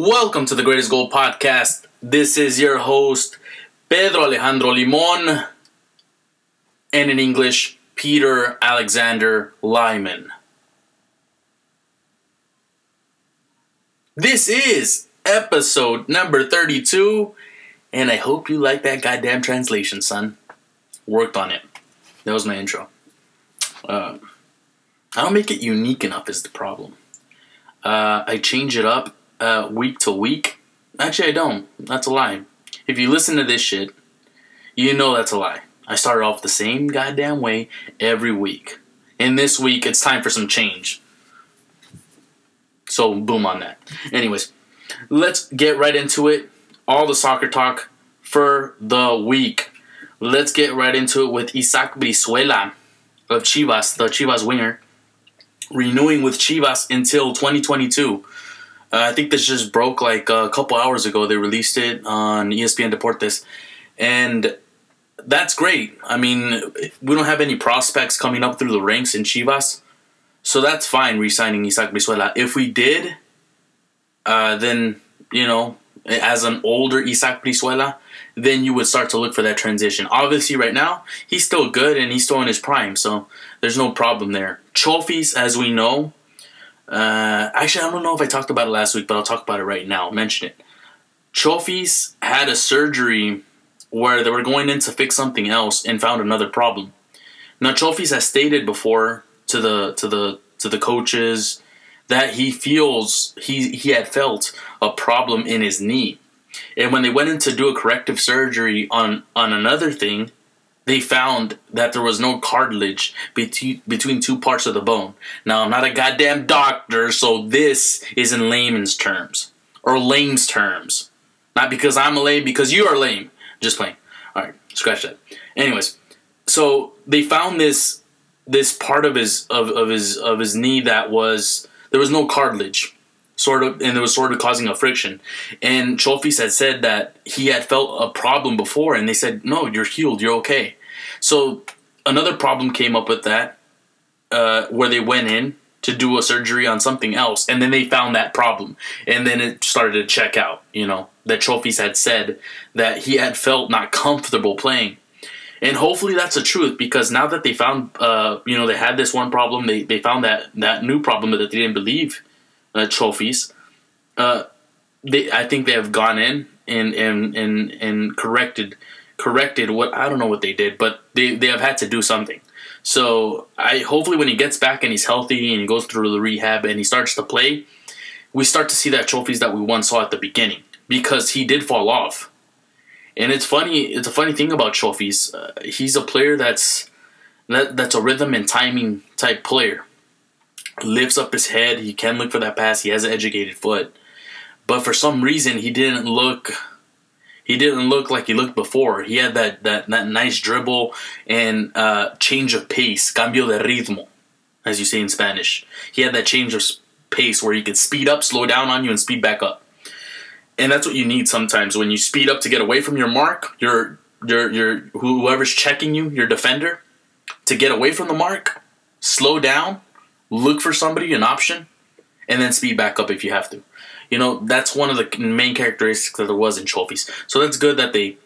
Welcome to the Greatest Goal Podcast. This is your host, Pedro Alejandro Limon, and in English, Peter Alexander Lyman. This is episode number 32, and I hope you like that goddamn translation, son. Worked on it. That was my intro. Uh, I don't make it unique enough, is the problem. Uh, I change it up uh, week to week. Actually, I don't. That's a lie. If you listen to this shit, you know that's a lie. I started off the same goddamn way every week. And this week, it's time for some change. So, boom on that. Anyways, let's get right into it. All the soccer talk for the week. Let's get right into it with Isaac Brizuela of Chivas, the Chivas winger, renewing with Chivas until 2022. Uh, I think this just broke like a couple hours ago. They released it on ESPN Deportes, and that's great. I mean, we don't have any prospects coming up through the ranks in Chivas, so that's fine. Resigning Isaac Brizuela. If we did, uh, then you know, as an older Isaac Brizuela, then you would start to look for that transition. Obviously, right now he's still good and he's still in his prime, so there's no problem there. Chofis, as we know, uh, actually, I don't know if I talked about it last week, but I'll talk about it right now. I'll mention it. Chofis had a surgery where they were going in to fix something else and found another problem. Now, Chofis has stated before to the to the to the coaches that he feels he he had felt a problem in his knee, and when they went in to do a corrective surgery on on another thing, they found that there was no cartilage between between two parts of the bone. Now, I'm not a goddamn doctor, so this is in layman's terms or lame's terms. Not because I'm a lame, because you are lame. Just playing. All right, scratch that. Anyways, so they found this this part of his of, of his of his knee that was there was no cartilage sort of, and it was sort of causing a friction. And Chofis had said that he had felt a problem before, and they said, "No, you're healed. You're okay." So another problem came up with that, uh, where they went in to do a surgery on something else, and then they found that problem, and then it started to check out. You know that Chofis had said that he had felt not comfortable playing. And hopefully that's the truth because now that they found, uh, you know, they had this one problem, they, they found that, that new problem that they didn't believe uh, Chofis. Uh, they, I think they have gone in and and and and corrected corrected what I don't know what they did, but they, they have had to do something. So I hopefully when he gets back and he's healthy and goes through the rehab and he starts to play, we start to see that Chofis that we once saw at the beginning because he did fall off. And it's funny. It's a funny thing about Chofis. Uh, he's a player that's that, that's a rhythm and timing type player. Lifts up his head. He can look for that pass. He has an educated foot, but for some reason he didn't look he didn't look like he looked before. He had that that, that nice dribble and uh, change of pace, cambio de ritmo, as you say in Spanish. He had that change of pace where he could speed up, slow down on you, and speed back up. And that's what you need sometimes when you speed up to get away from your mark. Your your your whoever's checking you, your defender, to get away from the mark, slow down, look for somebody, an option, and then speed back up if you have to. You know, that's one of the main characteristics that there was in Chofis. So that's good that they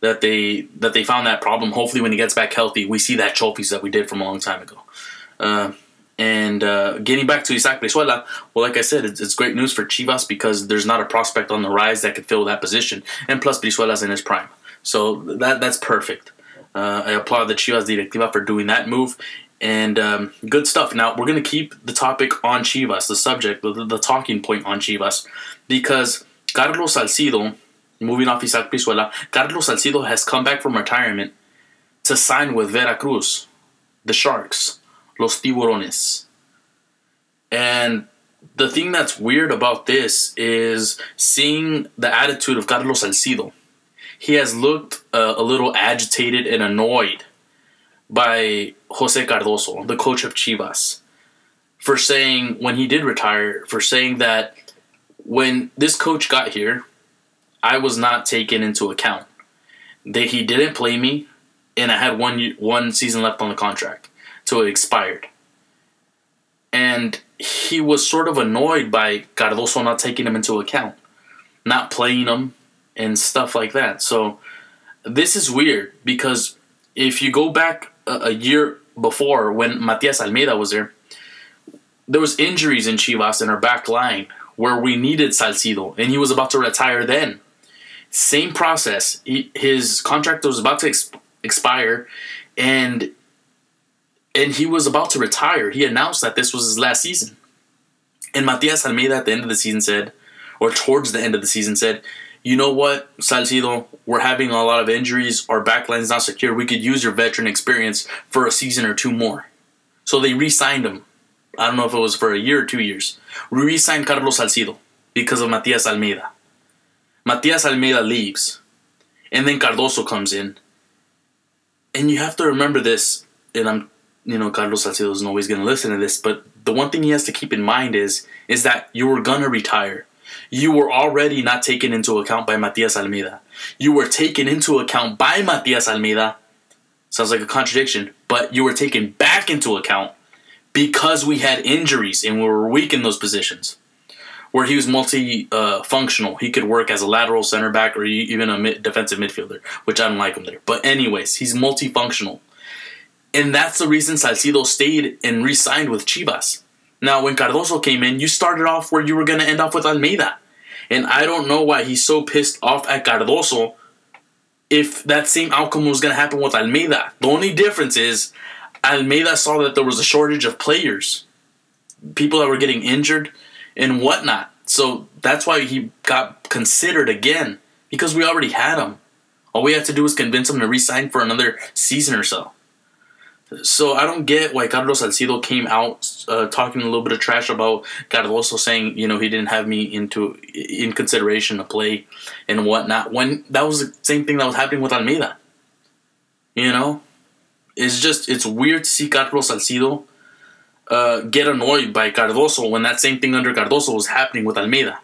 that they that they found that problem. Hopefully, when he gets back healthy, we see that Chofis that we did from a long time ago. Uh, and uh, getting back to Isaac Brizuela, well, like I said, it's, it's, great news for Chivas because there's not a prospect on the rise that could fill that position, and plus Brizuela's in his prime, so that that's perfect. Uh, I applaud the Chivas Directiva for doing that move, and um, good stuff. Now we're gonna keep the topic on Chivas, the subject, the, the talking point on Chivas, because Carlos Salcido, moving off Isaac Brizuela, Carlos Salcido has come back from retirement to sign with Veracruz, the Sharks, Los Tiburones, and the thing that's weird about this is seeing the attitude of Carlos Salcido. He has looked uh, a little agitated and annoyed by Jose Cardozo, the coach of Chivas, for saying when he did retire, for saying that when this coach got here, I was not taken into account. That he didn't play me, and I had one one season left on the contract, so it expired. And he was sort of annoyed by Cardozo not taking him into account. not playing him, and stuff like that. So this is weird because if you go back a, year before when Matias Almeyda was there, there was injuries in Chivas in our back line where we needed Salcido, and he was about to retire then. Same process. He, his contract was about to ex- expire, and and he was about to retire. He announced that this was his last season. And Matias Almeyda at the end of the season said, or towards the end of the season said, you know what, Salcido, we're having a lot of injuries. Our backline's not secure. We could use your veteran experience for a season or two more. So they re-signed him. I don't know if it was for a year or two years. We re-signed Carlos Salcido because of Matias Almeyda. Matias Almeyda leaves. And then Cardozo comes in. And you have to remember this, and I'm you know, Carlos Salcido isn't always gonna listen to this, but the one thing he has to keep in mind is is that you were gonna retire. You were already not taken into account by Matias Almeyda. You were taken into account by Matias Almeyda. Sounds like a contradiction, but you were taken back into account because we had injuries and we were weak in those positions. Where he was multi-functional, he could work as a lateral center back or even a mid- defensive midfielder, which I don't like him there. But anyways, he's multifunctional. And that's the reason Salcido stayed and re signed with Chivas. Now, when Cardozo came in, you started off where you were going to end off with Almeyda. And I don't know why he's so pissed off at Cardozo if that same outcome was going to happen with Almeyda. The only difference is Almeyda saw that there was a shortage of players, people that were getting injured and whatnot. So that's why he got considered again because we already had him. All we had to do was convince him to resign for another season or so. So I don't get why Carlos Salcido came out uh, talking a little bit of trash about Cardozo, saying you know he didn't have me into in consideration to play and whatnot. When that was the same thing that was happening with Almeyda. You know, it's just it's weird to see Carlos Salcido uh, get annoyed by Cardozo when that same thing under Cardozo was happening with Almeyda.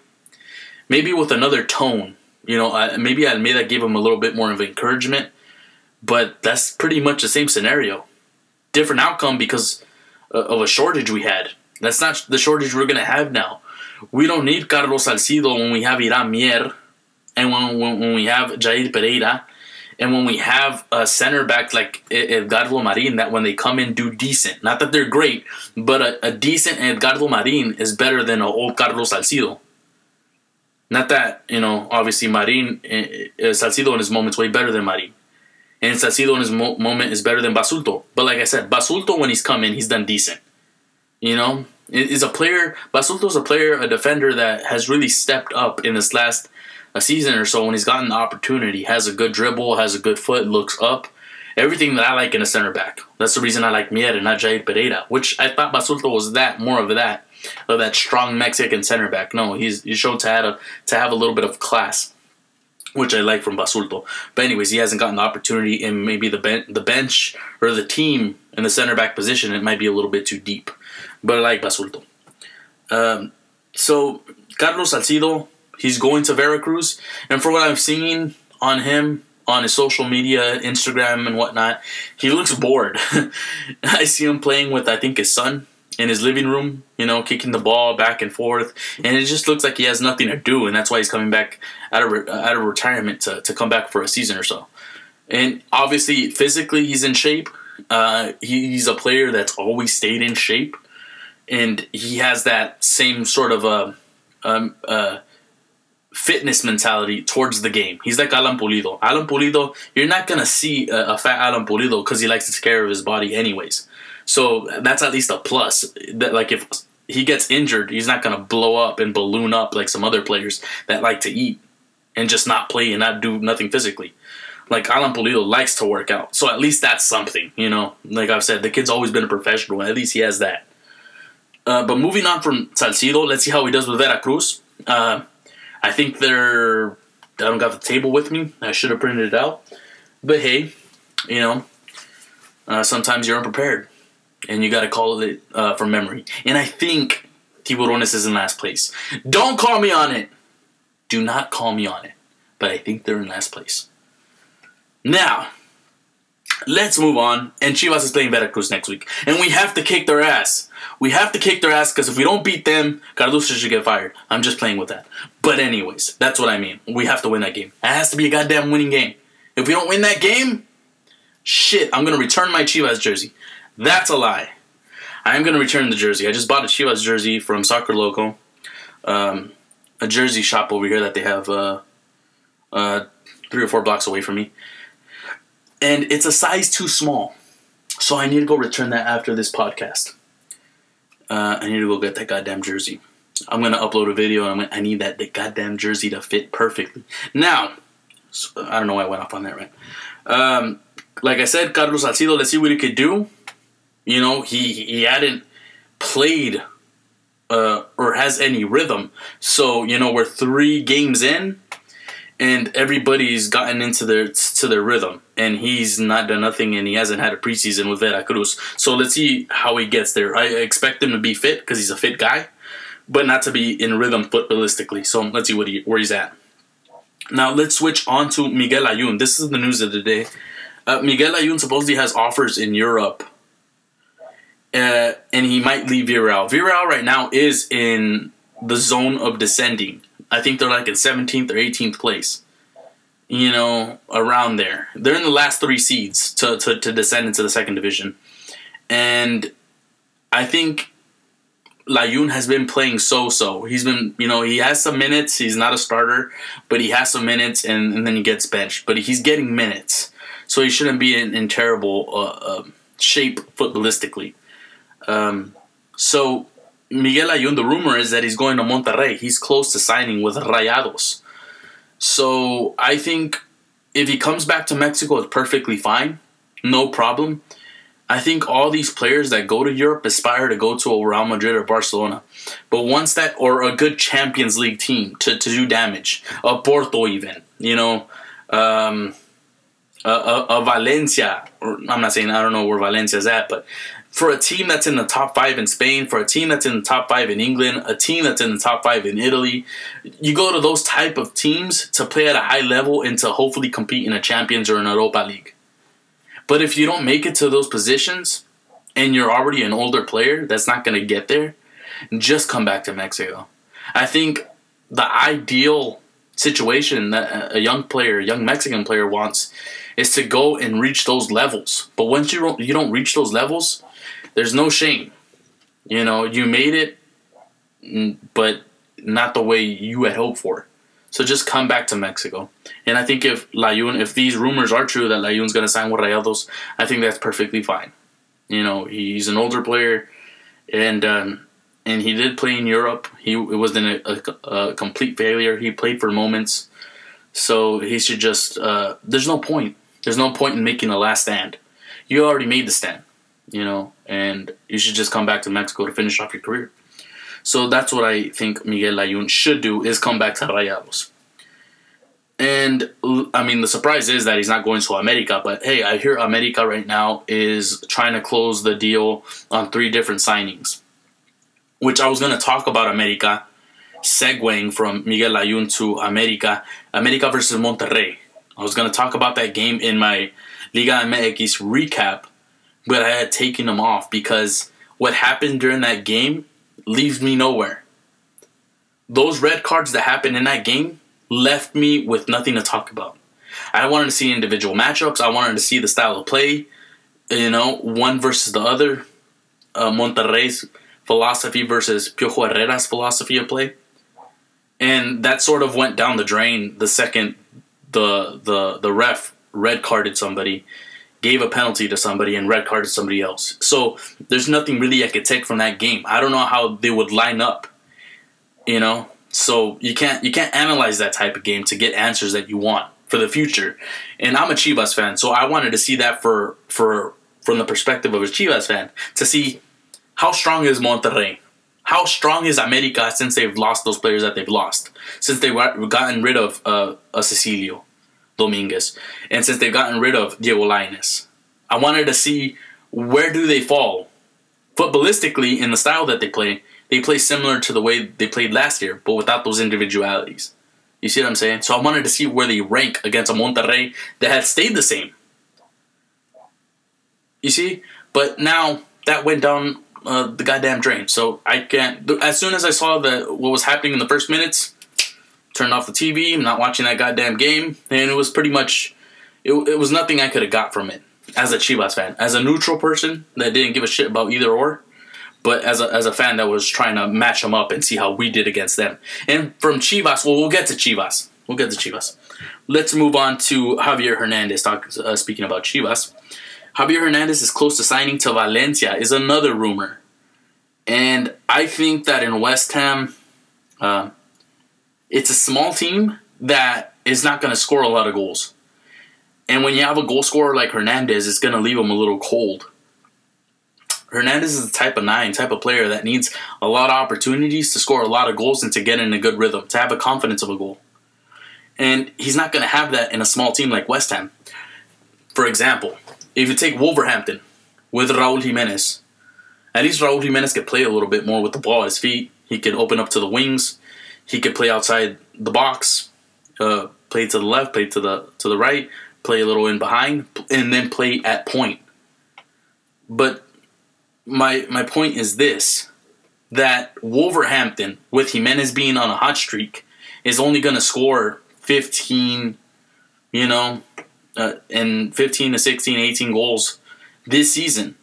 Maybe with another tone. You know, uh, maybe Almeyda gave him a little bit more of encouragement, but that's pretty much the same scenario different outcome because uh, of a shortage we had. That's not the shortage we're going to have now. We don't need Carlos Salcido when we have Hiram Mier and when, when, when we have Jair Pereira and when we have a center back like Edgardo Marin that when they come in do decent. Not that they're great, but a, a decent Edgardo Marin is better than an old Carlos Salcido. Not that, you know, obviously Marin, uh, Salcido in his moments way better than Marin and Salcido in his mo- moment is better than Basulto. But like I said, Basulto when he's come in, he's done decent. You know, is a player. Basulto's a player, a defender that has really stepped up in this last a season or so when he's gotten the opportunity. Has a good dribble, has a good foot, looks up. Everything that I like in a center back. That's the reason I like Mier and not Jair Pereira, which I thought Basulto was that more of that, of that strong Mexican center back. No, he's he showed to have a, to have a little bit of class which I like from Basulto. But anyways, he hasn't gotten the opportunity in maybe the ben- the bench or the team in the center back position. It might be a little bit too deep, but I like Basulto. Um, so Carlos Salcido, he's going to Veracruz, and for what I've seen on him on his social media, Instagram and whatnot, he looks bored. I see him playing with I think his son in his living room, you know, kicking the ball back and forth, and it just looks like he has nothing to do, and that's why he's coming back out of out of retirement to to come back for a season or so. And obviously, physically, he's in shape. Uh, he's a player that's always stayed in shape, and he has that same sort of a. Um, uh, fitness mentality towards the game. He's like Alan Pulido. Alan Pulido, you're not gonna see a, a fat Alan Pulido because he likes to take care of his body anyways. So that's at least a plus. That like if he gets injured, he's not going to blow up and balloon up like some other players that like to eat and just not play and not do nothing physically. Like Alan Pulido likes to work out, so at least that's something, you know. Like I've said, the kid's always been a professional. At least he has that. Uh, but moving on from Salcido, let's see how he does with Veracruz. Uh, I think they're. I don't got the table with me. I should have printed it out. But hey, you know, uh, sometimes you're unprepared and you got to call it uh, from memory. And I think Tiburones is in last place. Don't call me on it. Do not call me on it. But I think they're in last place. Now, let's move on. And Chivas is playing Veracruz next week, and we have to kick their ass. We have to kick their ass because if we don't beat them, Cardozo should get fired. I'm just playing with that. But anyways, that's what I mean. We have to win that game. It has to be a goddamn winning game. If we don't win that game, shit, I'm gonna return my Chivas jersey. That's a lie. I am gonna return the jersey. I just bought a Chivas jersey from Soccer Local, um, a jersey shop over here that they have uh, uh, three or four blocks away from me, and it's a size too small. So I need to go return that after this podcast. Uh, I need to go get that goddamn jersey. I'm gonna upload a video, and i need that goddamn jersey to fit perfectly. Now, I don't know why I went off on that, right? Um, like I said, Carlos Salcido, let's see what he could do. You know, he he hadn't played uh, or has any rhythm. So you know, we're three games in, and everybody's gotten into their to their rhythm, and he's not done nothing, and he hasn't had a preseason with Veracruz. So let's see how he gets there. I expect him to be fit because he's a fit guy, but not to be in rhythm footballistically. So let's see what he where he's at. Now let's switch on to Miguel Layun. This is the news of the day. Uh, Miguel Layun supposedly has offers in Europe, uh, and he might leave Villarreal. Villarreal right now is in the zone of descending. I think they're like in 17th or 18th place. You know, around there. They're in the last three seeds to, to, to descend into the second division. And I think Layun has been playing so so. He's been, you know, he has some minutes. He's not a starter, but he has some minutes and, and then he gets benched. But he's getting minutes. So he shouldn't be in, in terrible uh, uh, shape footballistically. Um, so Miguel Layun, the rumor is that he's going to Monterrey. He's close to signing with Rayados. So I think if he comes back to Mexico, it's perfectly fine. No problem. I think all these players that go to Europe aspire to go to a Real Madrid or Barcelona. But once that, or a good Champions League team to, to do damage, a Porto even, you know, um, a, a, a Valencia, or I'm not saying I don't know where Valencia's at, but for a team that's in the top five in Spain, for a team that's in the top five in England, a team that's in the top five in Italy, you go to those type of teams to play at a high level and to hopefully compete in a Champions or an Europa League. But if you don't make it to those positions and you're already an older player that's not going to get there, just come back to Mexico. I think the ideal situation that a young player, a young Mexican player wants is to go and reach those levels. But once you don't, you don't reach those levels, there's no shame. You know, you made it, but not the way you had hoped for. So just come back to Mexico. And I think if Layun, if these rumors are true that Layun's going to sign with Rayados, I think that's perfectly fine. You know, he's an older player, and um, and he did play in Europe. He it wasn't a, a, a, complete failure. He played for moments, so he should just. Uh, there's no point. There's no point in making a last stand. You already made the stand, you know, and you should just come back to Mexico to finish off your career. So that's what I think Miguel Layun should do is come back to Rayados. And I mean, the surprise is that he's not going to America. But hey, I hear America right now is trying to close the deal on three different signings, which I was going to talk about America, segueing from Miguel Layun to America, America versus Monterrey. I was going to talk about that game in my Liga MX recap, but I had taken them off because what happened during that game leaves me nowhere. Those red cards that happened in that game left me with nothing to talk about. I wanted to see individual matchups. I wanted to see the style of play, you know, one versus the other. Uh, Monterrey's philosophy versus Piojo Herrera's philosophy of play. And that sort of went down the drain the second the the the ref red carded somebody, gave a penalty to somebody, and red carded somebody else. So there's nothing really I could take from that game. I don't know how they would line up, you know. So you can't you can't analyze that type of game to get answers that you want for the future. And I'm a Chivas fan, so I wanted to see that for for from the perspective of a Chivas fan to see how strong is Monterrey. How strong is America since they've lost those players that they've lost? Since they've gotten rid of uh, a Cecilio Dominguez, and since they've gotten rid of Diego Lainez, I wanted to see where do they fall footballistically in the style that they play. They play similar to the way they played last year, but without those individualities. You see what I'm saying? So I wanted to see where they rank against a Monterrey that had stayed the same. You see, but now that went down uh, the goddamn drain. So I can't. As soon as I saw the what was happening in the first minutes, turned off the TV. I'm not watching that goddamn game, and it was pretty much. It, it was nothing I could have got from it as a Chivas fan, as a neutral person that didn't give a shit about either or, but as a as a fan that was trying to match them up and see how we did against them. And from Chivas, well, we'll get to Chivas. We'll get to Chivas. Let's move on to Javier Hernandez. Talk, uh, speaking about Chivas, Javier Hernandez is close to signing to Valencia. Is another rumor, and I think that in West Ham, uh, it's a small team that is not going to score a lot of goals. And when you have a goal scorer like Hernandez, it's going to leave him a little cold. Hernandez is the type of nine, type of player that needs a lot of opportunities to score a lot of goals and to get in a good rhythm, to have a confidence of a goal. And he's not going to have that in a small team like West Ham. For example, if you take Wolverhampton with Raul Jimenez, at least Raul Jimenez could play a little bit more with the ball at his feet. He could open up to the wings. He could play outside the box, uh, play to the left, play to the to the right, play a little in behind, and then play at point. But my my point is this: that Wolverhampton, with Jimenez being on a hot streak, is only going to score 15, you know, uh, and 15 to 16, 18 goals this season.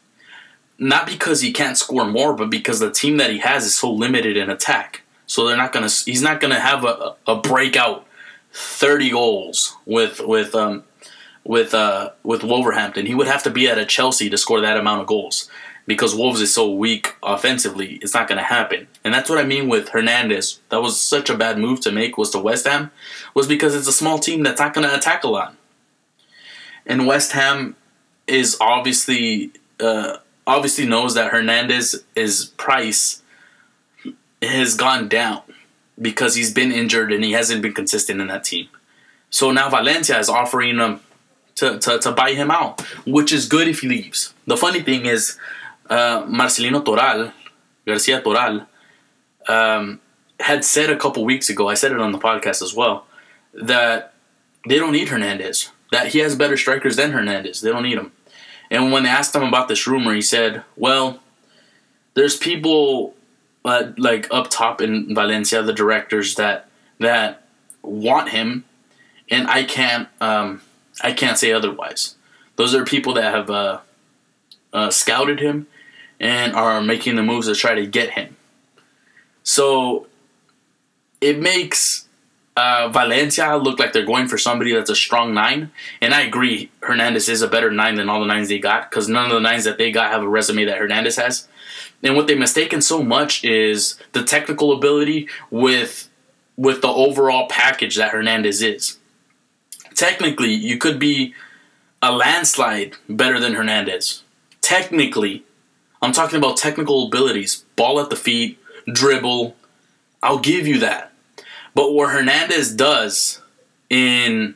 Not because he can't score more, but because the team that he has is so limited in attack. So they're not gonna. He's not gonna have a, a breakout 30 goals with with um with uh with Wolverhampton. He would have to be at a Chelsea to score that amount of goals because Wolves is so weak offensively. It's not gonna happen. And that's what I mean with Hernandez. That was such a bad move to make was to West Ham was because it's a small team that's not gonna attack a lot. And West Ham is obviously uh, obviously knows that Hernandez is price has gone down because he's been injured and he hasn't been consistent in that team. So now Valencia is offering him to, to, to buy him out, which is good if he leaves. The funny thing is, uh, Marcelino Toral, Garcia Toral, um, had said a couple weeks ago, I said it on the podcast as well, that they don't need Hernandez. That he has better strikers than Hernandez. They don't need him. And when they asked him about this rumor, he said, well, there's people uh, like up top in Valencia, the directors that that want him, and I can't um, I can't say otherwise. Those are people that have uh, uh, scouted him and are making the moves to try to get him. So it makes uh, Valencia look like they're going for somebody that's a strong nine. And I agree, Hernandez is a better nine than all the nines they got because none of the nines that they got have a resume that Hernandez has. And what they've mistaken so much is the technical ability with with the overall package that Hernandez is. Technically, you could be a landslide better than Hernandez. Technically, I'm talking about technical abilities, ball at the feet, dribble. I'll give you that. But what Hernandez does in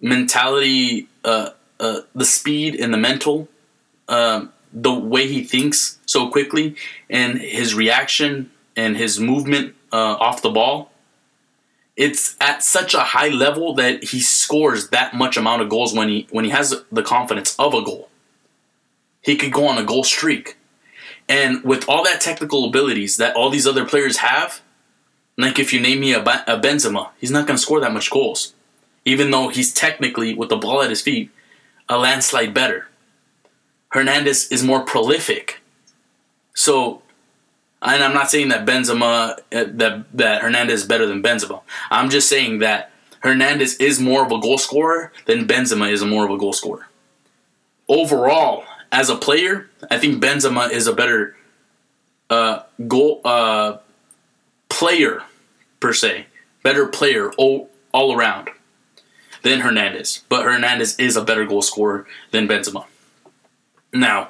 mentality, uh, uh, the speed and the mental, um, the way he thinks so quickly, and his reaction and his movement uh, off the ball, it's at such a high level that he scores that much amount of goals when he when he has the confidence of a goal. He could go on a goal streak. And with all that technical abilities that all these other players have, like if you name me a, a Benzema, he's not going to score that much goals. Even though he's technically, with the ball at his feet, a landslide better. Hernandez is more prolific. So, and I'm not saying that Benzema, uh, that, that Hernandez is better than Benzema. I'm just saying that Hernandez is more of a goal scorer than Benzema is more of a goal scorer. Overall, as a player, I think Benzema is a better uh, goal uh, player per se, better player all, all around than Hernandez. But Hernandez is a better goal scorer than Benzema. Now,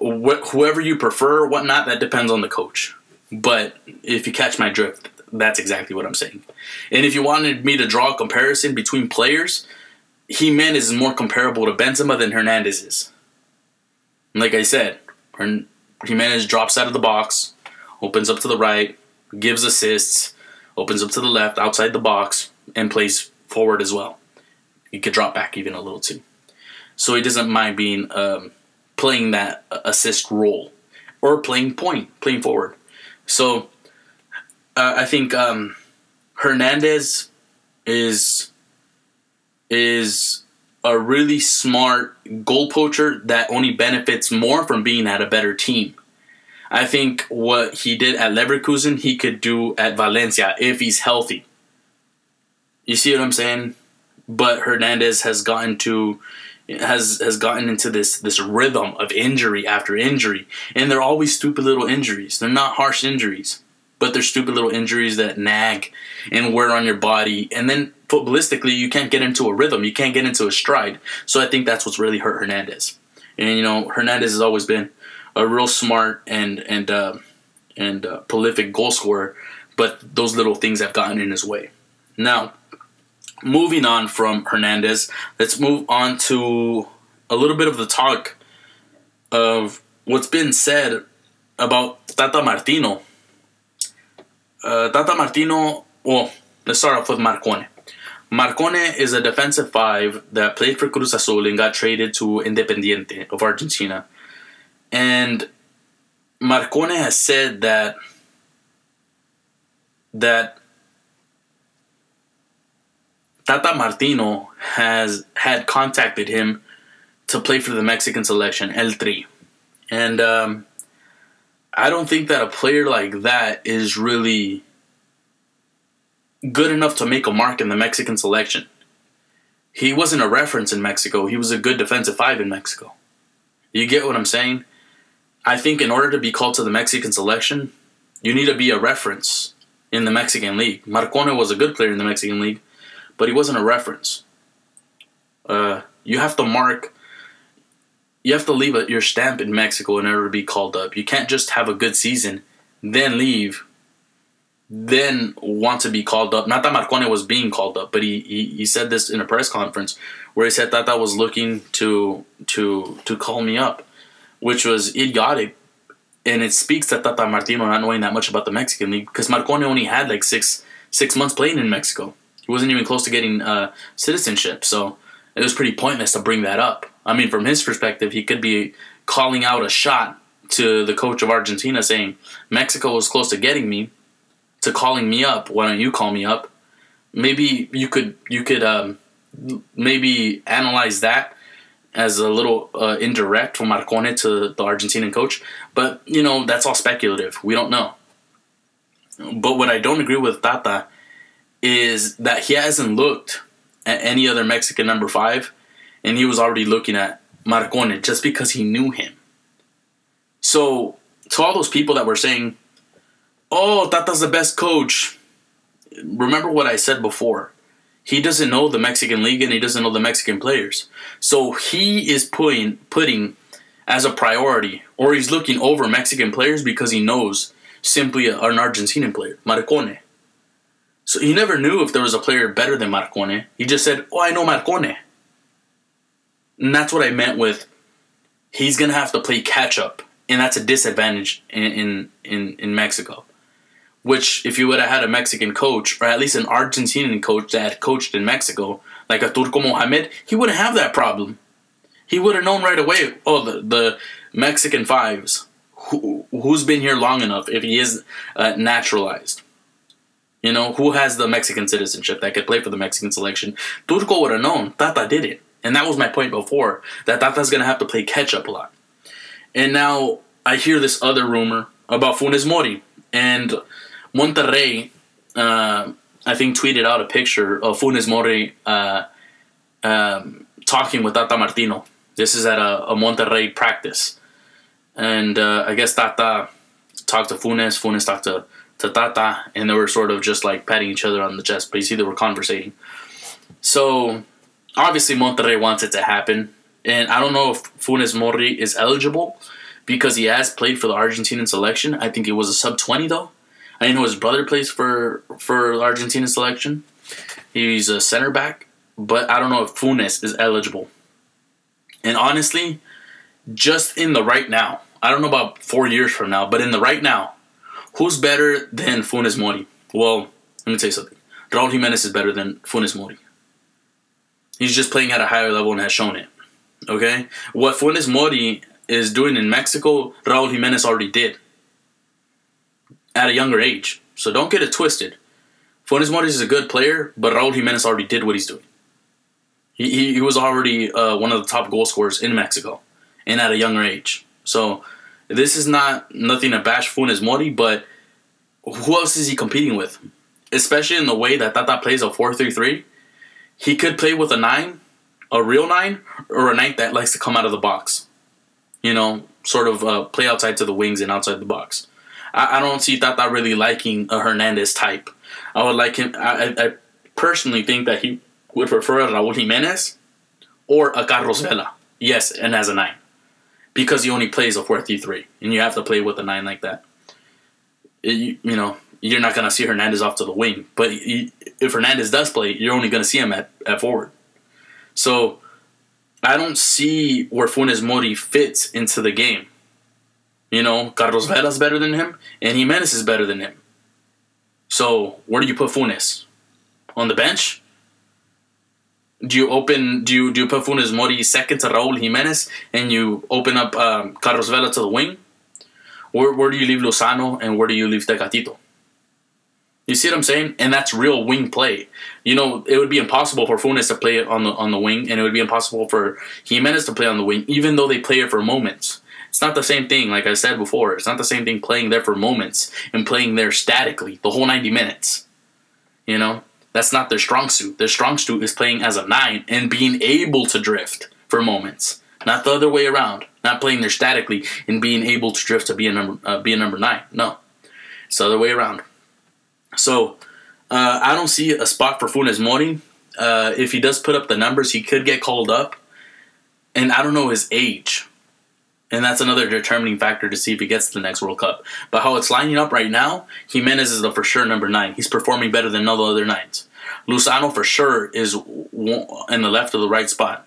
wh- whoever you prefer, whatnot, that depends on the coach. But if you catch my drift, that's exactly what I'm saying. And if you wanted me to draw a comparison between players, Jimenez is more comparable to Benzema than Hernandez is. like I said, Jimenez drops out of the box, opens up to the right, gives assists, opens up to the left, outside the box, and plays forward as well. He could drop back even a little too. So he doesn't mind being um, playing that assist role or playing point, playing forward. So uh, I think um, Hernandez is is a really smart goal poacher that only benefits more from being at a better team. I think what he did at Leverkusen, he could do at Valencia if he's healthy. You see what I'm saying? But Hernandez has gotten to has has gotten into this this rhythm of injury after injury, and they're always stupid little injuries. They're not harsh injuries, but they're stupid little injuries that nag and wear on your body, and then footballistically, you can't get into a rhythm. You can't get into a stride. So I think that's what's really hurt Hernandez. And you know, Hernandez has always been a real smart and and uh, and uh, prolific goal scorer, but those little things have gotten in his way. Now, moving on from Hernandez, let's move on to a little bit of the talk of what's been said about Tata Martino. Uh, Tata Martino, well, let's start off with Marcone. Marcone is a defensive five that played for Cruz Azul and got traded to Independiente of Argentina. And Marcone has said that that Tata Martino has had contacted him to play for the Mexican selection, El Tri. And um, I don't think that a player like that is really good enough to make a mark in the Mexican selection. He wasn't a reference in Mexico. He was a good defensive five in Mexico. You get what I'm saying? I think in order to be called to the Mexican selection, you need to be a reference in the Mexican league. Marcone was a good player in the Mexican league, but he wasn't a reference. Uh, you have to mark. You have to leave a, your stamp in Mexico in order to be called up. You can't just have a good season, then leave, then want to be called up. Not that Marcone was being called up, but he, he, he said this in a press conference where he said Tata was looking to to to call me up, which was idiotic, and it speaks to Tata Martino not knowing that much about the Mexican league because Marcone only had like six six months playing in Mexico. He wasn't even close to getting uh, citizenship, so it was pretty pointless to bring that up. I mean, from his perspective, he could be calling out a shot to the coach of Argentina saying Mexico was close to getting me to calling me up. Why don't you call me up? Maybe you could you could um, maybe analyze that as a little uh, indirect from Marcone to the Argentinian coach, but you know that's all speculative. We don't know. But what I don't agree with Tata is that he hasn't looked at any other Mexican number five, and he was already looking at Marcone just because he knew him. So to all those people that were saying oh, Tata's the best coach. Remember what I said before. He doesn't know the Mexican league and he doesn't know the Mexican players. So he is putting putting as a priority, or he's looking over Mexican players because he knows simply an Argentinian player, Marcone. So he never knew if there was a player better than Marcone. He just said, "Oh, I know Marcone," and that's what I meant with he's gonna have to play catch up, and that's a disadvantage in in in, in Mexico. Which, if you would have had a Mexican coach, or at least an Argentinian coach that had coached in Mexico, like a Turco Mohamed, he wouldn't have that problem. He would have known right away, oh, the, the Mexican fives, who, who's been here long enough if he is uh, naturalized. You know, who has the Mexican citizenship that could play for the Mexican selection? Turco would have known. Tata did it. And that was my point before, that Tata's to have to play catch up a lot. And now I hear this other rumor about Funes Mori. And Monterrey, uh, I think, tweeted out a picture of Funes Mori uh, um, talking with Tata Martino. This is at a, a Monterrey practice. And uh, I guess Tata talked to Funes, Funes talked to, to Tata, and they were sort of just like patting each other on the chest, but you see they were conversating. So obviously Monterrey wants it to happen. And I don't know if Funes Mori is eligible because he has played for the Argentinian selection. I think it was a sub 20 though. I know his brother plays for for Argentina selection. He's a center back, but I don't know if Funes is eligible. And honestly, just in the right now, I don't know about four years from now, but in the right now, who's better than Funes Mori? Well, let me tell you something. Raul Jimenez is better than Funes Mori. He's just playing at a higher level and has shown it. Okay? What Funes Mori is doing in Mexico, Raul Jimenez already did at a younger age. So don't get it twisted. Funes Mori is a good player, but Raul Jimenez already did what he's doing. He, he, he was already uh, one of the top goal scorers in Mexico and at a younger age. So this is not nothing to bash Funes Mori, but who else is he competing with? Especially in the way that Tata plays a 4 3 3. He could play with a 9, a real 9, or a 9 that likes to come out of the box. You know, sort of uh, play outside to the wings and outside the box. I, I don't see Tata really liking a Hernandez type. I would like him. I, I personally think that he would prefer a Raul Jimenez or a Carlos Vela. Yes, and as a 9 because he only plays a 4-3-3 and you have to play with a 9 like that. It, you, you, know, you're not going to see Hernandez off to the wing, but he, if Hernandez does play, you're only going to see him at, at forward. So I don't see where Funes Mori fits into the game. You know, Carlos Vela's better than him, and Jimenez is better than him. So where do you put Funes? On the bench? do you open do you do you put Funes Mori second to Raul Jimenez and you open up um, Carlos Vela to the wing? Where where do you leave Lozano and where do you leave Tecatito? You see what I'm saying? And that's real wing play. You know, it would be impossible for Funes to play it on the on the wing, and it would be impossible for Jimenez to play on the wing, even though they play it for moments. It's not the same thing, like I said before. It's not the same thing playing there for moments and playing there statically the whole 90 minutes. You know? That's not their strong suit. Their strong suit is playing as a nine and being able to drift for moments, not the other way around. Not playing there statically and being able to drift to be a number uh, be a number nine. No, it's the other way around. So uh, I don't see a spot for Funes Mori. Uh, if he does put up the numbers, he could get called up. And I don't know his age. And that's another determining factor to see if he gets to the next World Cup. But how it's lining up right now, Jimenez is the for sure number nine. He's performing better than all the other nines. Lozano for sure is in the left or the right spot.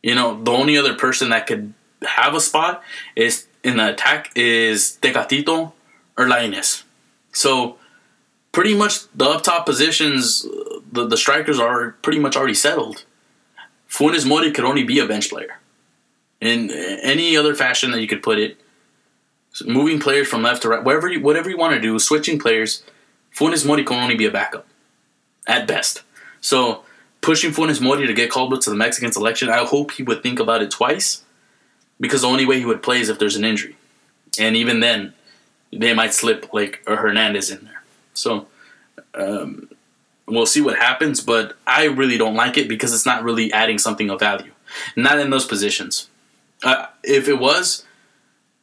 You know, the only other person that could have a spot is in the attack is Tecatito or Lainez. So pretty much the up top positions, the, the strikers are pretty much already settled. Funes Mori could only be a bench player in any other fashion that you could put it. Moving players from left to right, whatever you, whatever you want to do, switching players. Funes Mori can only be a backup, at best. So pushing Funes Mori to get called up to the Mexican selection, I hope he would think about it twice, because the only way he would play is if there's an injury, and even then, they might slip like a Hernandez in there. So um, we'll see what happens, but I really don't like it because it's not really adding something of value. Not in those positions. If it was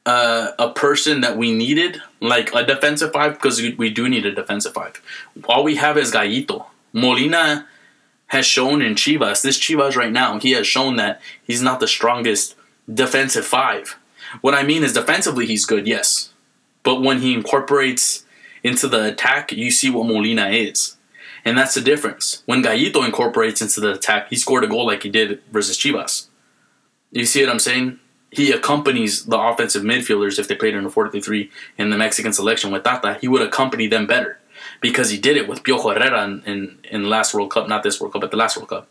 uh, a person that we needed, like a defensive five, because we, we do need a defensive five. All we have is Gallito. Molina has shown in Chivas, this Chivas right now, he has shown that he's not the strongest defensive five. What I mean is defensively he's good, yes. But when he incorporates into the attack, you see what Molina is. And that's the difference. When Gallito incorporates into the attack, he scored a goal like he did versus Chivas. You see what I'm saying? He accompanies the offensive midfielders if they played in a 4-3-3 in the Mexican selection with Tata. He would accompany them better because he did it with Piojo Herrera in, in, in the last World Cup, not this World Cup, but the last World Cup.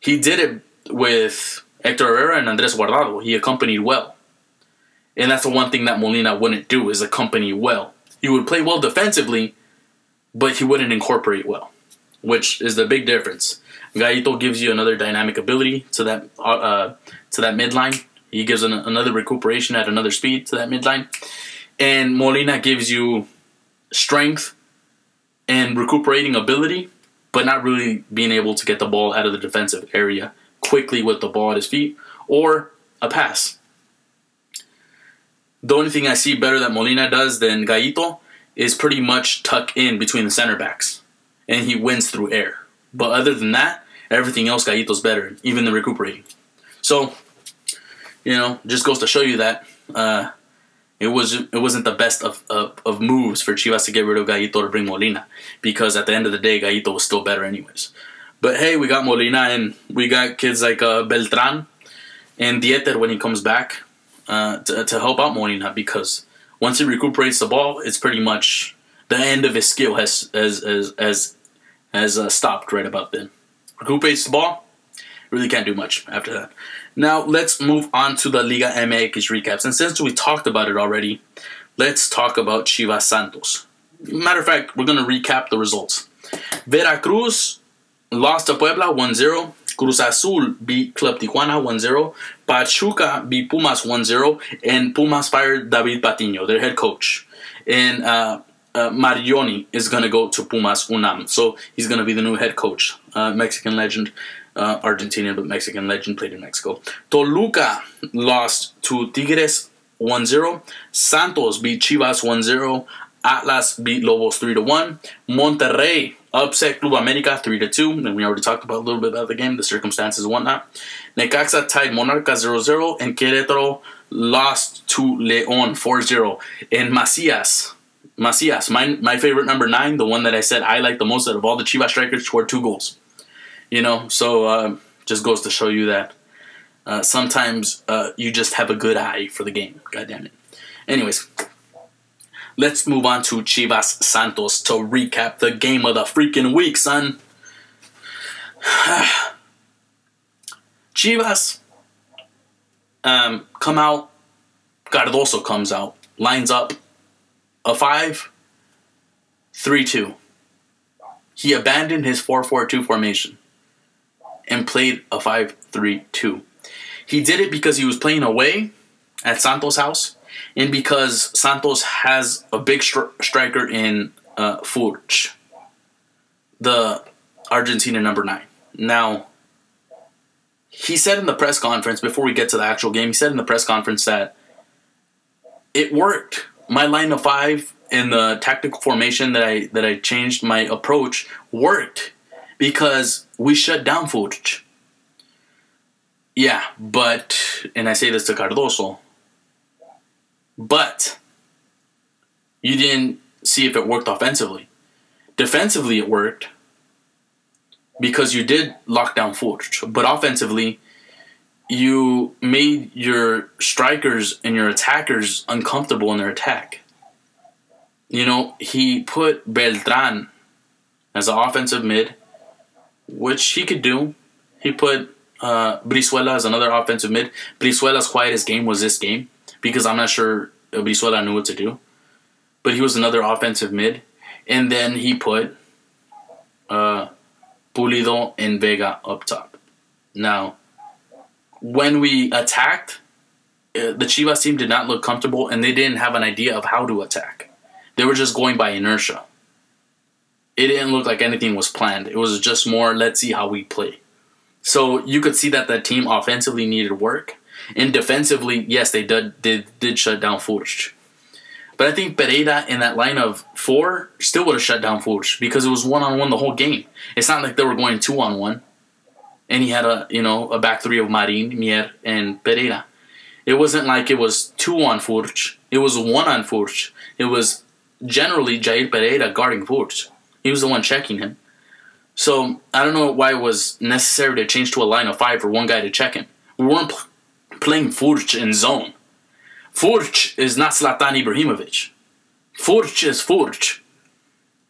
He did it with Hector Herrera and Andres Guardado. He accompanied well. And that's the one thing that Molina wouldn't do is accompany well. He would play well defensively, but he wouldn't incorporate well, which is the big difference. Gallito gives you another dynamic ability to that uh, uh, to that midline. He gives an, another recuperation at another speed to that midline, and Molina gives you strength and recuperating ability, but not really being able to get the ball out of the defensive area quickly with the ball at his feet or a pass. The only thing I see better that Molina does than Gallito is pretty much tuck in between the center backs, and he wins through air. But other than that, everything else Gallito's better, even the recuperating. So, you know, just goes to show you that uh, it was it wasn't the best of, of, of, moves for Chivas to get rid of Gallito to bring Molina because at the end of the day, Gallito was still better anyways. But hey, we got Molina and we got kids like uh, Beltran and Dieter when he comes back uh, to, to help out Molina because once he recuperates the ball, it's pretty much the end of his skill has has has has, has uh, stopped right about then. Recuperates the ball, Really can't do much after that. Now let's move on to the Liga MX recaps. And since we talked about it already, let's talk about Chivas Santos. Matter of fact, we're going to recap the results. Veracruz lost to Puebla 1 0. Cruz Azul beat Club Tijuana 1 0. Pachuca beat Pumas 1 0. And Pumas fired David Patiño, their head coach. And uh, uh, Marioni is going to go to Pumas UNAM. So he's going to be the new head coach. Uh, Mexican legend, uh, Argentinian, but Mexican legend, played in Mexico. Toluca lost to Tigres 1 0. Santos beat Chivas 1 0. Atlas beat Lobos 3 1. Monterrey upset Club America 3 2. And we already talked about a little bit about the game, the circumstances and whatnot. Necaxa tied Monarca 0 0. And Querétaro lost to León 4 0. And Macias Macias, my my favorite number nine, the one that I said I like the most out of all the Chivas strikers, scored two goals. You know, so uh, just goes to show you that uh, sometimes uh, you just have a good eye for the game. God damn it. Anyways, let's move on to Chivas Santos to recap the game of the freaking week, son. Chivas um, come out. Cardozo comes out, lines up a 5 3 2. He abandoned his 4 4 2 formation and played a 5 3 2. He did it because he was playing away at Santos' house and because Santos has a big stri- striker in uh, Furch, the Argentina number 9. Now, he said in the press conference, before we get to the actual game, he said in the press conference that it worked my line of five in the tactical formation that I that I changed my approach worked because we shut down Furch. Yeah, but and I say this to Cardozo, but you didn't see if it worked offensively. Defensively, it worked because you did lock down Furch, but offensively, you made your strikers and your attackers uncomfortable in their attack. You know, he put Beltran as an offensive mid, which he could do. He put uh, Brizuela as another offensive mid. Brizuela's quietest game was this game because I'm not sure Brizuela knew what to do. But he was another offensive mid. And then he put uh, Pulido and Vega up top. Now, when we attacked, uh, the Chivas team did not look comfortable and they didn't have an idea of how to attack. They were just going by inertia. It didn't look like anything was planned. It was just more, let's see how we play. So you could see that the team offensively needed work. And defensively, yes, they did, did, did shut down Furch. But I think Pereira in that line of four still would have shut down Furch because it was one on one the whole game. It's not like they were going two on one and he had a you know a back three of Marin, Mier, and Pereira. It wasn't like it was two on Furch. It was one on Furch. It was generally Jair Pereira guarding Furch. He was the one checking him. So I don't know why it was necessary to change to a line of five for one guy to check him. We weren't pl- playing Furch in zone. Furch is not Zlatan Ibrahimovic. Furch is Furch.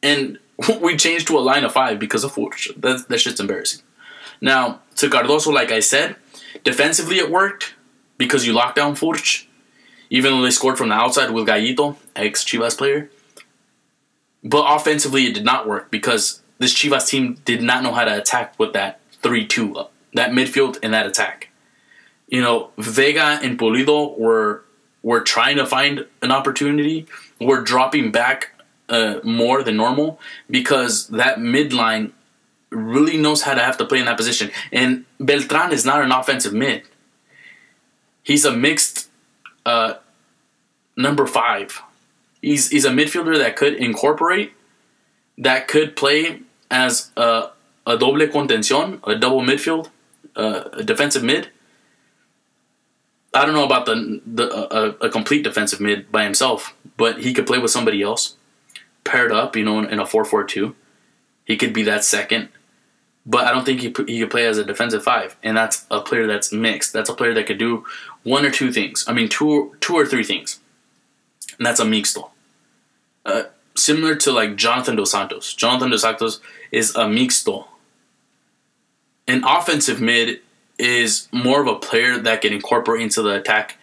And we changed to a line of five because of Furch. That, that shit's embarrassing. Now, to Cardozo, like I said, defensively it worked because you locked down Furch, even though they scored from the outside with Gallito, ex Chivas player. But offensively, it did not work because this Chivas team did not know how to attack with that 3 2, that midfield and that attack. You know, Vega and Pulido were were trying to find an opportunity. We're dropping back uh, more than normal because that midline really knows how to have to play in that position. And Beltran is not an offensive mid. He's a mixed uh, number five. He's he's a midfielder that could incorporate, that could play as a, a doble contención, a double midfield, uh, a defensive mid. I don't know about the the a, complete defensive mid by himself, but he could play with somebody else, paired up, you know, in, in a four four two. He could be that second but I don't think he he could play as a defensive five, and that's a player that's mixed. That's a player that could do one or two things. I mean, two two or three things, and that's a mixto. Uh, similar to like Jonathan Dos Santos. Jonathan Dos Santos is a mixto. An offensive mid is more of a player that can incorporate into the attack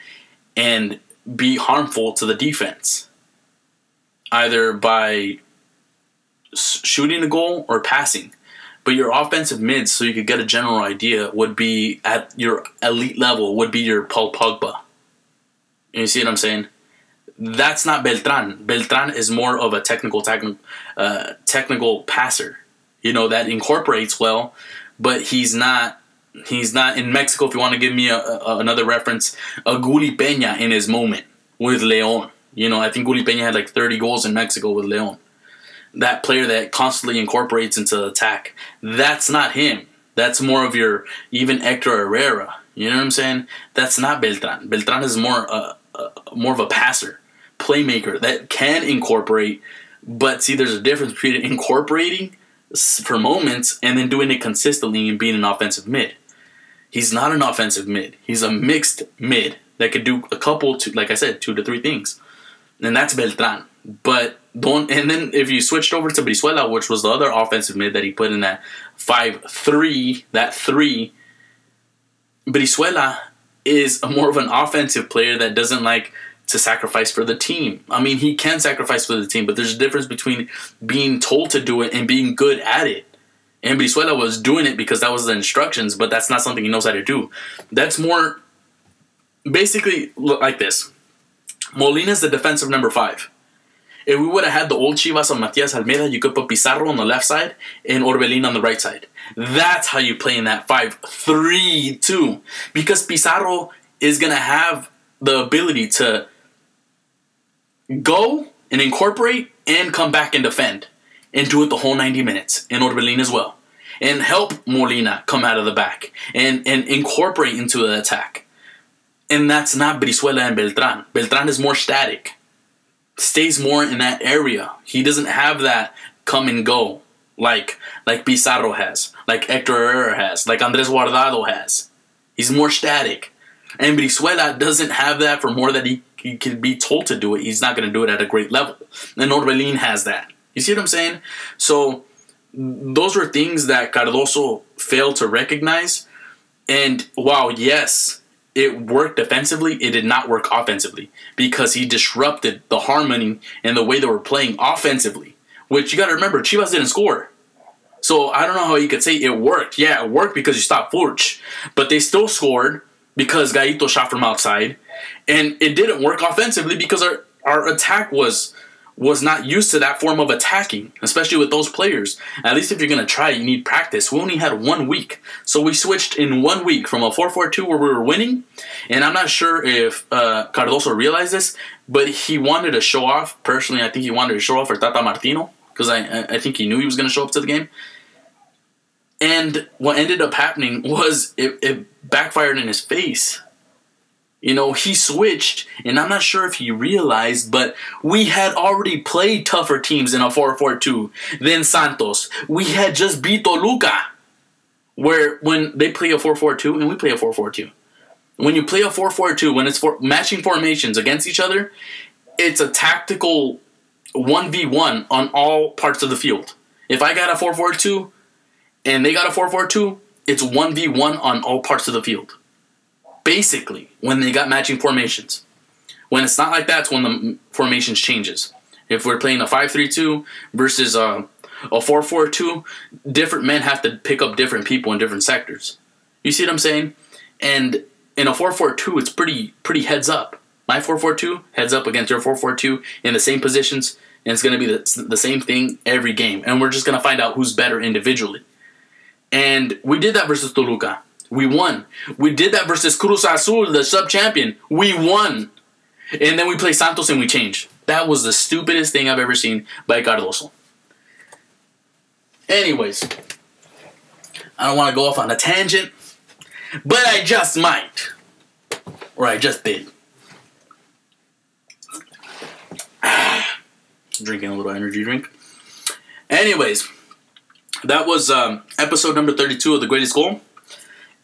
and be harmful to the defense, either by shooting a goal or passing. But your offensive mids, so you could get a general idea, would be at your elite level, would be your Paul Pogba. You see what I'm saying? That's not Beltran. Beltran is more of a technical, technical, uh, technical passer. You know that incorporates well, but he's not. He's not in Mexico. If you want to give me a, a, another reference, a Gullit Peña in his moment with Leon. You know, I think Gullit Peña had like 30 goals in Mexico with Leon that player that constantly incorporates into the attack. That's not him. That's more of your even Hector Herrera. You know what I'm saying? That's not Beltran. Beltran is more uh, uh, more of a passer, playmaker that can incorporate. But see, there's a difference between incorporating for moments and then doing it consistently and being an offensive mid. He's not an offensive mid. He's a mixed mid that could do a couple, to, like I said, two to three things, and that's Beltran. But don't and then if you switched over to Brizuela, which was the other offensive mid that he put in that five three, that three, Brizuela is a more of an offensive player that doesn't like to sacrifice for the team. I mean, he can sacrifice for the team, but there's a difference between being told to do it and being good at it. And Brizuela was doing it because that was the instructions, but that's not something he knows how to do. That's more basically like this. Molina's the defensive number five. If we would have had the old Chivas on Matias Almeyda, you could put Pizarro on the left side and Orbelin on the right side. That's how you play in that 5 3 2. Because Pizarro is going to have the ability to go and incorporate and come back and defend and do it the whole 90 minutes. And Orbelin as well. And help Molina come out of the back and, and incorporate into the attack. And that's not Brizuela and Beltran. Beltran is more static stays more in that area. He doesn't have that come and go like like Pizarro has, like Hector Herrera has, like Andres Guardado has. He's more static. And Brizuela doesn't have that for more that he, he can be told to do it. He's not going to do it at a great level. And Orbelin has that. You see what I'm saying? So those were things that Cardozo failed to recognize. And wow, yes, it worked defensively, it did not work offensively because he disrupted the harmony and the way they were playing offensively. Which you got to remember, Chivas didn't score. So I don't know how you could say it worked. Yeah, it worked because you stopped Furch, but they still scored because Gallito shot from outside, and it didn't work offensively because our our attack was was not used to that form of attacking, especially with those players. At least if you're going to try, you need practice. We only had one week. So we switched in one week from a 4 4 2 where we were winning. And I'm not sure if uh, Cardozo realized this, but he wanted to show off. Personally, I think he wanted to show off for Tata Martino because I, I think he knew he was going to show up to the game. And what ended up happening was it, it backfired in his face you know, he switched, and I'm not sure if he realized, but we had already played tougher teams in a 4 4 2 than Santos. We had just beat Toluca, where when they play a 4 4 2 and we play a 4 4 2. When you play a 4 4 2, when it's for matching formations against each other, it's a tactical 1v1 on all parts of the field. If I got a 4 4 2 and they got a 4 4 2, it's 1v1 on all parts of the field basically when they got matching formations. When it's not like that, it's when the formations changes. If we're playing a 5-3-2 versus a, a 4-4-2, different men have to pick up different people in different sectors. You see what I'm saying? And in a 4-4-2, it's pretty pretty heads up. My 4-4-2 heads up against your 4-4-2 in the same positions, and it's going to be the, the same thing every game. And we're just going to find out who's better individually. And we did that versus Toluca. We won. We did that versus Cruz Azul, the sub champion. We won. And then we play Santos and we changed. That was the stupidest thing I've ever seen by Cardozo. Anyways, I don't want to go off on a tangent, but I just might. Or I just did. Drinking a little energy drink. Anyways, that was um, episode number 32 of The Greatest Goal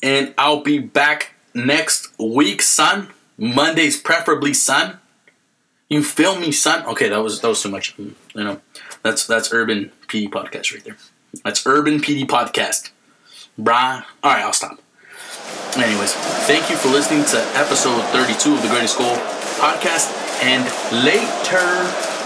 and I'll be back next week, son. Mondays, preferably, son. You feel me, son? Okay, that was that was too much. Mm, you know, that's that's Urban PD podcast right there. That's Urban PD podcast, brah. All right, I'll stop. Anyways, thank you for listening to episode 32 of the Greatest Goal podcast, and later.